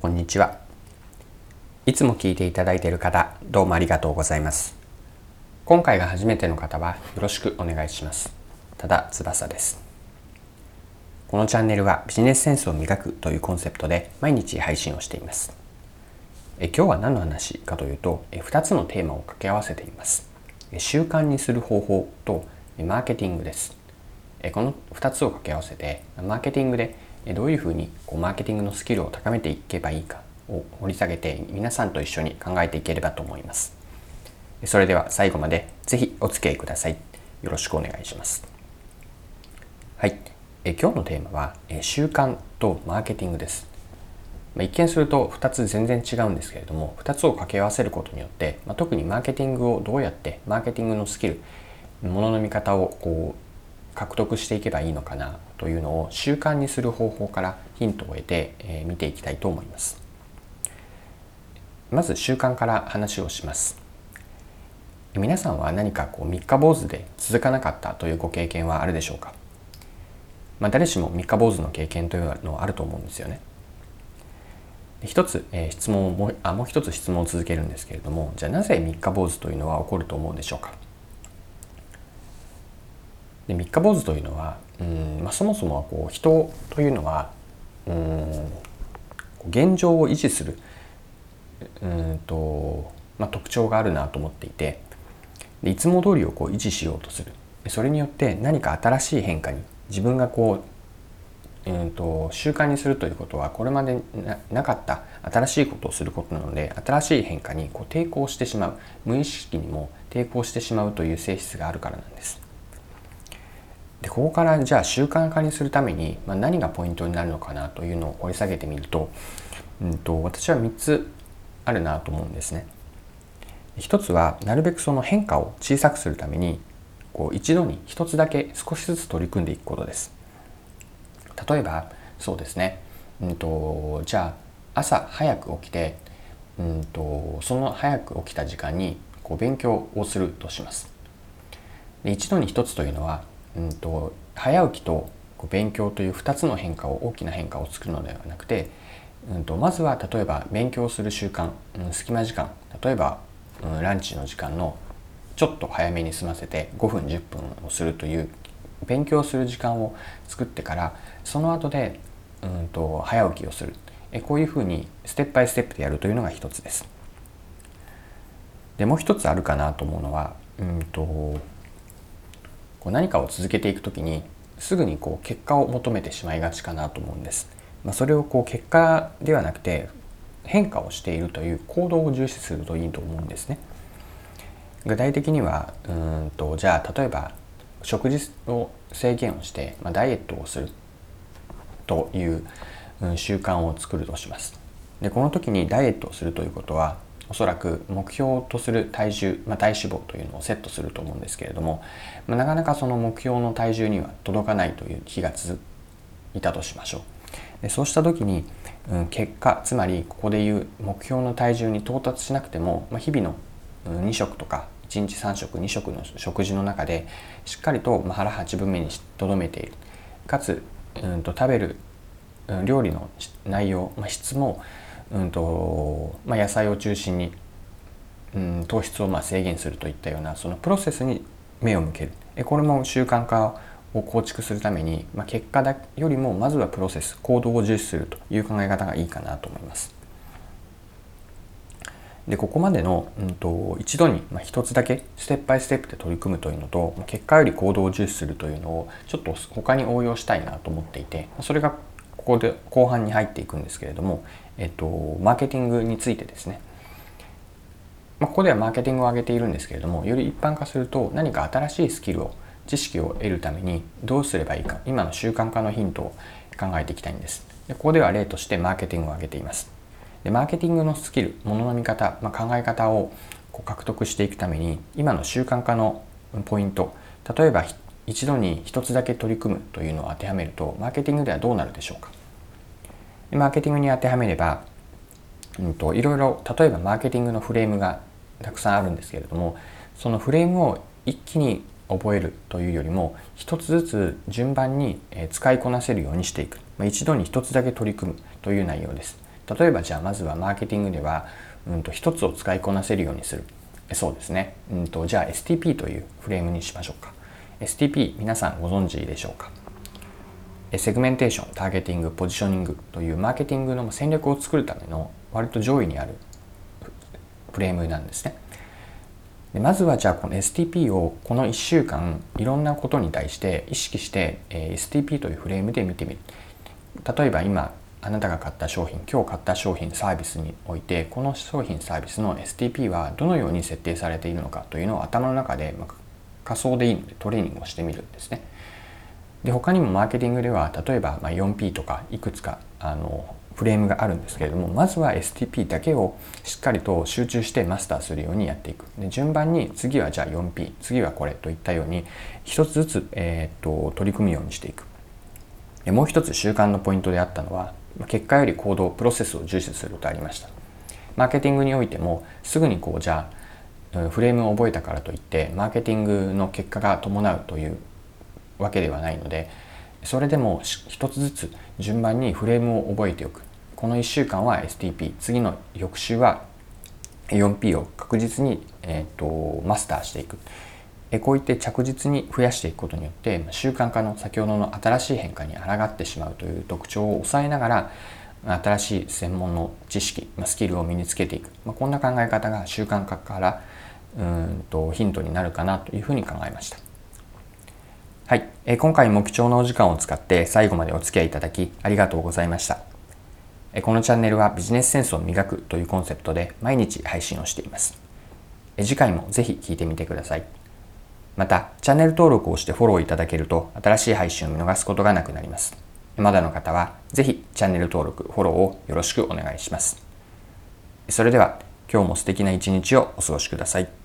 こんにちは。いつも聞いていただいている方、どうもありがとうございます。今回が初めての方はよろしくお願いします。ただ翼です。このチャンネルはビジネスセンスを磨くというコンセプトで毎日配信をしています。え今日は何の話かというとえ、2つのテーマを掛け合わせています。習慣にする方法とマーケティングです。この2つを掛け合わせてマーケティングでどういうふうにこうマーケティングのスキルを高めていけばいいかを掘り下げて皆さんと一緒に考えていければと思います。それでは最後までぜひお付き合いください。よろしくお願いします。はい。え今日のテーマはえ習慣とマーケティングです。ま、一見すると2つ全然違うんですけれども2つを掛け合わせることによって、まあ、特にマーケティングをどうやってマーケティングのスキルものの見方をこう獲得していけばいいのかなというのを習慣にする方法からヒントを得て、えー、見ていきたいと思います。まず習慣から話をします。皆さんは何かこう三日坊主で続かなかったというご経験はあるでしょうか、まあ、誰しも三日坊主の経験というのはあると思うんですよね。一つ、えー、質問をもうあもう一つ質問を続けるんですけれどもじゃあなぜ三日坊主というのは起こると思うでしょうか？で三日坊主というのはうん、まあ、そもそもはこう人というのはうん現状を維持するうんと、まあ、特徴があるなと思っていてでいつも通りをこう維持しようとするそれによって何か新しい変化に自分がこう、うんと、習慣にするということはこれまでなかった新しいことをすることなので新しい変化にこう抵抗してしまう無意識にも抵抗してしまうという性質があるからなんです。でここからじゃあ習慣化にするために、まあ、何がポイントになるのかなというのを掘り下げてみると,、うんと、私は3つあるなと思うんですね。一つはなるべくその変化を小さくするためにこう一度に一つだけ少しずつ取り組んでいくことです。例えばそうですね、うんと、じゃあ朝早く起きて、うんと、その早く起きた時間にこう勉強をするとします。で一度に一つというのはうんと、早起きと勉強という2つの変化を大きな変化を作るのではなくて、うんと、まずは例えば勉強する習慣、うん、隙間時間例えば、うん、ランチの時間のちょっと早めに済ませて5分10分をするという勉強する時間を作ってからその後で、うんと、早起きをするえこういうふうにステップバイステップでやるというのが一つです。でもう一つあるかなと思うのは、うんとこう何かを続けていく時にすぐにこう結果を求めてしまいがちかなと思うんです。まあ、それをこう結果ではなくて変化をしているという行動を重視するといいと思うんですね。具体的にはうんとじゃあ例えば食事を制限をして、まあ、ダイエットをするという、習慣を作るとします。でこの時にダイエットをするということはおそらく目標とする体重、まあ、体脂肪というのをセットすると思うんですけれども、まあ、なかなかその目標の体重には届かないという日が続いたとしましょう。でそうした時に、うん、結果つまりここでいう目標の体重に到達しなくても、まあ、日々の、2食とか1日3食2食の食事の中でしっかりと腹8分目にとどめているかつ、うんと食べる料理の内容、まあ、質もうんとまあ、野菜を中心に、うん、糖質をまあ制限するといったようなそのプロセスに目を向けるえこれも習慣化を構築するために、まあ、結果だよりもまずはプロセス行動を重視するという考え方がいいかなと思います。でここまでの、うんと、一度に、まあ、一つだけステップバイステップで取り組むというのと結果より行動を重視するというのをちょっと他に応用したいなと思っていてそれがここで後半に入っていくんですけれども、えっと、マーケティングについてですね、まあ、ここではマーケティングを挙げているんですけれどもより一般化すると何か新しいスキルを知識を得るためにどうすればいいか今の習慣化のヒントを考えていきたいんです。でここでは例としてマーケティングを挙げています。でマーケティングのスキルものの見方、まあ、考え方をこう獲得していくために今の習慣化のポイント例えば一度に一つだけ取り組むというのを当てはめるとマーケティングではどうなるでしょうか？マーケティングに当てはめれば、うんと、いろいろ例えばマーケティングのフレームがたくさんあるんですけれどもそのフレームを一気に覚えるというよりも一つずつ順番に使いこなせるようにしていく、まあ、一度に一つだけ取り組むという内容です。例えばじゃあまずはマーケティングでは、うんと、一つを使いこなせるようにする。そうですね、うんと、じゃあ STP というフレームにしましょうか。STP 皆さんご存知でしょうか？セグメンテーションターゲティングポジショニングというマーケティングの戦略を作るための割と上位にあるフレームなんですね。でまずはじゃあこの STP をこの1週間いろんなことに対して意識して、え STP というフレームで見てみる。例えば今あなたが買った商品今日買った商品サービスにおいてこの商品サービスの STP はどのように設定されているのかというのを頭の中で、仮想でいいのでトレーニングをしてみるんですね。で他にもマーケティングでは例えば 4P とかいくつかあのフレームがあるんですけれどもまずは STP だけをしっかりと集中してマスターするようにやっていく。で順番に次はじゃあ 4P 次はこれといったように一つずつ、えー、っと取り組むようにしていく。でもう一つ習慣のポイントであったのは結果より行動プロセスを重視することありました。マーケティングにおいてもすぐにこうじゃあフレームを覚えたからといってマーケティングの結果が伴うというわけではないのでそれでも一つずつ順番にフレームを覚えておく。この1週間は STP 次の翌週は 4P を確実に、えーと、マスターしていく。こういって着実に増やしていくことによって習慣化の先ほどの新しい変化に抗ってしまうという特徴を抑えながら新しい専門の知識スキルを身につけていく、ま、こんな考え方が習慣化からうんとヒントになるかなというふうに考えました。はい、え今回も貴重なお時間を使って最後までお付き合いいただきありがとうございました。えこのチャンネルはビジネスセンスを磨くというコンセプトで毎日配信をしています。次回もぜひ聴いてみてください。また、チャンネル登録をしてフォローいただけると新しい配信を見逃すことがなくなります。まだの方はぜひチャンネル登録、フォローをよろしくお願いします。それでは今日も素敵な一日をお過ごしください。